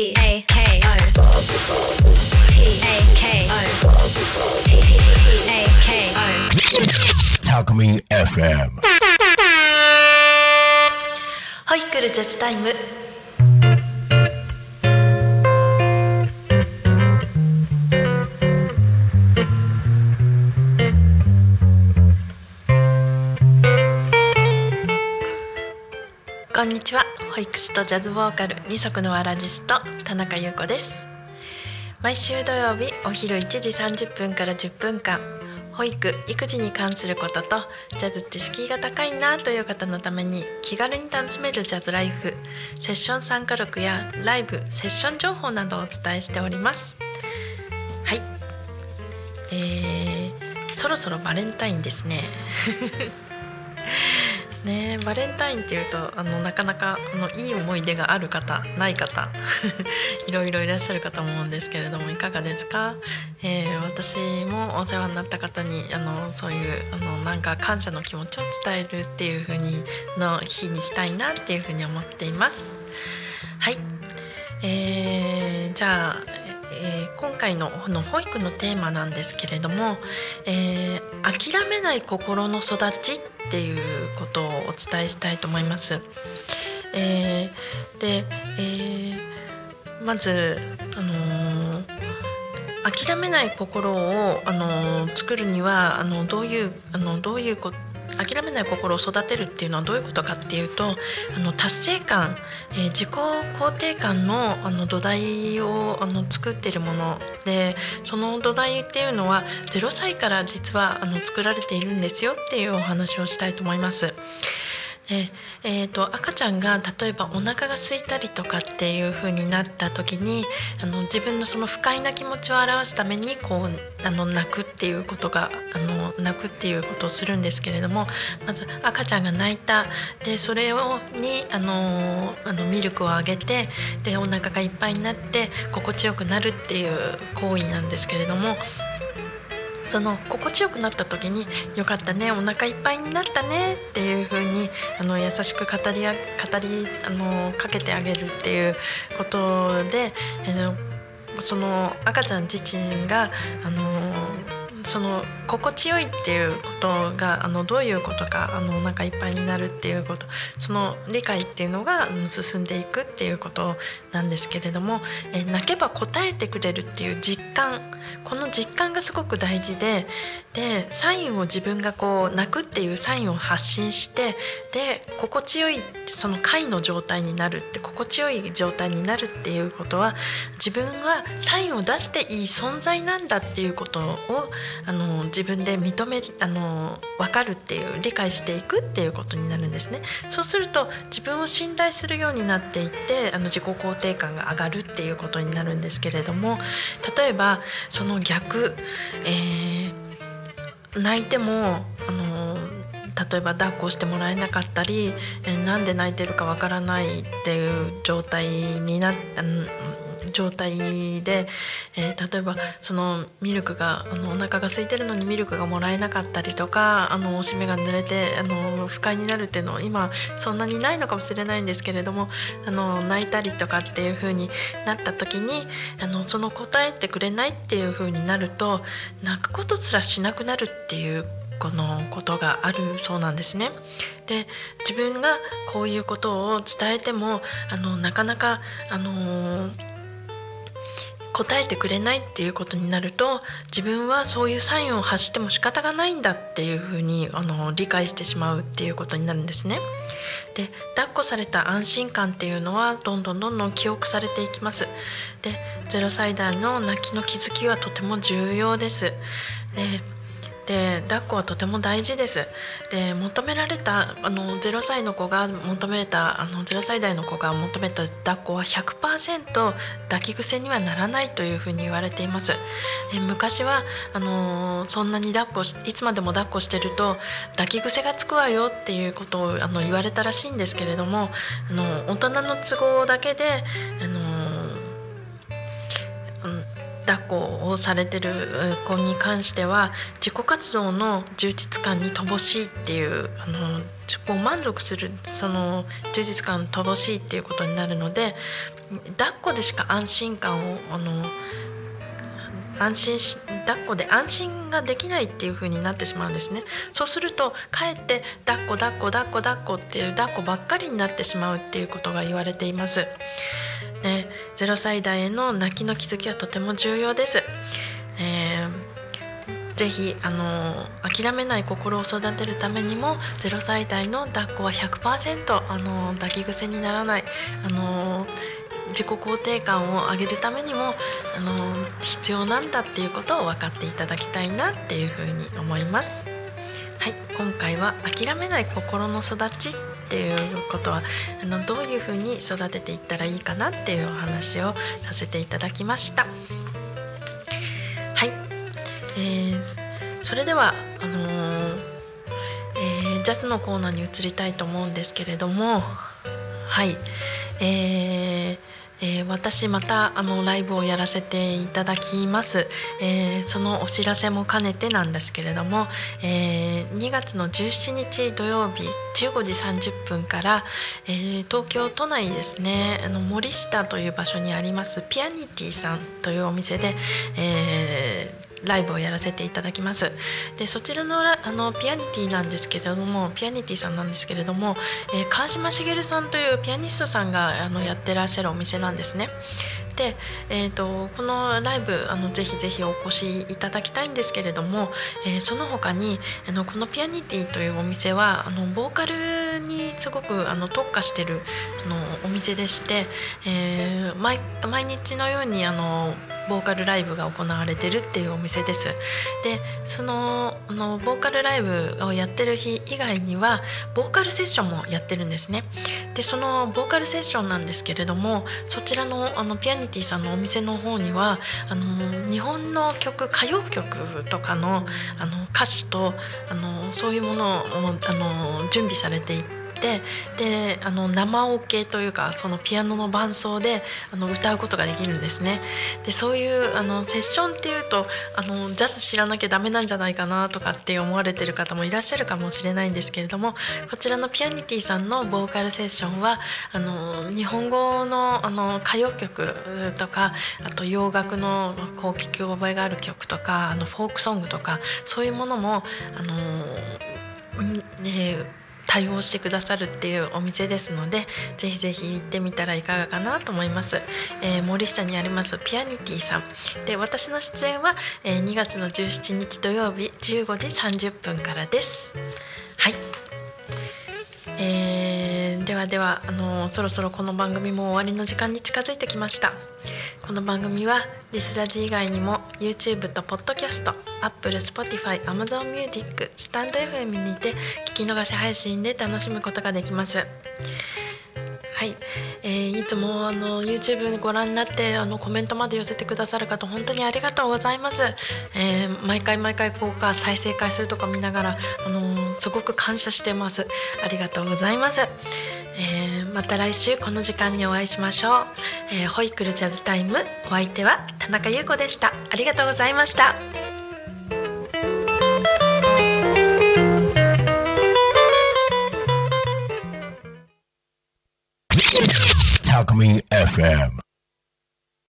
P A K O P A K O P A K O タコミン FM ホイックルジャズタイムにちは。保育士とジャズボーカル二足のわらじスト田中優子です。毎週土曜日お昼1時30分から10分間保育育児に関することとジャズって敷居が高いなという方のために気軽に楽しめるジャズライフセッション参加録やライブセッション情報などをお伝えしております。はい。えー、そろそろバレンタインですね。ねバレンタインっていうとあのなかなかあのいい思い出がある方ない方いろいろいらっしゃるかと思うんですけれどもいかがですか、えー私もお世話になった方にあのそういうあのなんか感謝の気持ちを伝えるっていう風にの日にしたいなっていう風に思っています。はいえーじゃあ、えー今回のの保育のテーマなんですけれども、えー諦めない心の育ちっていうことをお伝えしたいと思います。えーで、えーまず、あのー諦めない心を、あのー作るにはあのどういうあのどういうこ諦めない心を育てるっていうのはどういうことかっていうとあの達成感、えー自己肯定感のあの土台をあの作っているものでその土台っていうのは0歳から実はあの作られているんですよっていうお話をしたいと思います。でえー、と赤ちゃんが例えばお腹が空いたりとかっていう風になった時にあの自分のその不快な気持ちを表すためにこうあの泣くっていうことがあの泣くっていうことをするんですけれどもまず赤ちゃんが泣いた。でそれをにあのあのミルクをあげてでお腹がいっぱいになって心地よくなるっていう行為なんですけれどもその心地よくなった時に「よかったねお腹いっぱいになったね」っていう風にあの優しく語りあ語りあのかけてあげるっていうことでえーその赤ちゃん自身があのその心地よいっていうことがあのどういうことかあのお腹いっぱいになるっていうことその理解っていうのが進んでいくっていうことなんですけれどもえ泣けば答えてくれるっていう実感この実感がすごく大事ででサインを自分がこう泣くっていうサインを発信してで心地よいその快の状態になるって心地よい状態になるっていうことは自分はサインを出していい存在なんだっていうことをあの自分で認めあの分かるっていう理解していくっていうことになるんですね。そうすると自分を信頼するようになっていってあの自己肯定感が上がるっていうことになるんですけれども例えばその逆、えー泣いてもあの例えば抱っこしてもらえなかったり、えーなんで泣いてるかわからないっていう状態になあの状態で、えー例えばそのミルクがあのお腹が空いてるのにミルクがもらえなかったりとかあのおしめが濡れてあの不快になるっていうのは今そんなにないのかもしれないんですけれどもあの泣いたりとかっていう風になった時にあのその答えてくれないっていう風になると泣くことすらしなくなるっていうこのことがあるそうなんですね。で自分がこういうことを伝えてもあのなかなかあの答えてくれないっていうことになると自分はそういうサインを発しても仕方がないんだっていうふうにあの理解してしまうっていうことになるんですね。で抱っこされた安心感っていうのはどんどんどんどん記憶されていきます。で0歳代の泣きの気づきはとても重要です。でで抱っこはとても大事です。で求められたあの0歳の子が求めたあの0歳代の子が求めた抱っこは100%抱き癖にはならないというふうに言われています。で昔はあのそんなに抱っこしいつまでも抱っこしてると抱き癖がつくわよっていうことをあの言われたらしいんですけれどもあの大人の都合だけであの抱っこをされてる子に関しては自己活動の充実感に乏しいっていうあの自己満足するその充実感乏しいっていうことになるので抱っこでしか安心感をあの安心し抱っこで安心ができないっていう風になってしまうんですね。そうするとかえって抱っこ抱っこ抱っこ抱っこっていう抱っこばっかりになってしまうっていうことが言われています。で0歳代への泣きの気づきはとても重要です、えーぜひあの諦めない心を育てるためにも0歳代の抱っこは100%あの抱き癖にならないあの自己肯定感を上げるためにもあの必要なんだっていうことを分かっていただきたいなっていうふうに思います。はい、今回は諦めない心の育ちっていうことはあのどういうふうに育てていったらいいかなっていうお話をさせていただきました。はい、えー、それではあのー、えー、ジャズのコーナーに移りたいと思うんですけれどもはい、えーえー、私またあのライブをやらせていただきます、えー、そのお知らせも兼ねてなんですけれども、えー、2月の17日土曜日15時30分から、えー、東京都内ですねあの森下という場所にありますピアニティさんというお店で、えーライブをやらせていただきます。でそちらのあのピアニティなんですけれどもピアニティさんなんですけれども、えー、川島茂さんというピアニストさんがあのやってらっしゃるお店なんですね。で、えーと、このライブあのぜひぜひお越しいただきたいんですけれども、えー、その他にあのこのピアニティというお店はあのボーカルにすごくあの特化してるあのお店でして、えー、毎毎日のようにあのボーカルライブが行われてるっていうお店です。でそのあのボーカルライブをやってる日以外にはボーカルセッションもやってるんですね。でそのボーカルセッションなんですけれどもそちらのあのピアニティさんのお店の方にはあの日本の曲歌謡曲とかのあの歌詞とあのそういうものをあの準備されていててであの生オケというかそのピアノの伴奏であの歌うことができるんですね。でそういうあのセッションっていうとあのジャズ知らなきゃダメなんじゃないかなとかって思われてる方もいらっしゃるかもしれないんですけれどもこちらのピアニティさんのボーカルセッションはあの日本語のあの歌謡曲とかあと洋楽のこう聞き覚えがある曲とかあのフォークソングとかそういうものもあのね対応してくださるっていうお店ですのでぜひぜひ行ってみたらいかがかなと思います、えー、森下にありますピアニティさん。で私の出演は、えー、2月の17日土曜日15時30分からです。はい。えー、はではあのそろそろこの番組も終わりの時間に近づいてきました。この番組はリスラジ以外にも YouTube と Podcast、Apple、Spotify、Amazon Music、スタンド FM にて聞き逃し配信で楽しむことができます。はい、えー、いつもあの YouTube ご覧になってあのコメントまで寄せてくださる方本当にありがとうございます、えー、毎回毎回こうか再生回数とか見ながらあのすごく感謝してます。ありがとうございます、また来週この時間にお会いしましょう、えホイクルジャズタイムお相手は田中優子でした。ありがとうございました。Alchemy FM.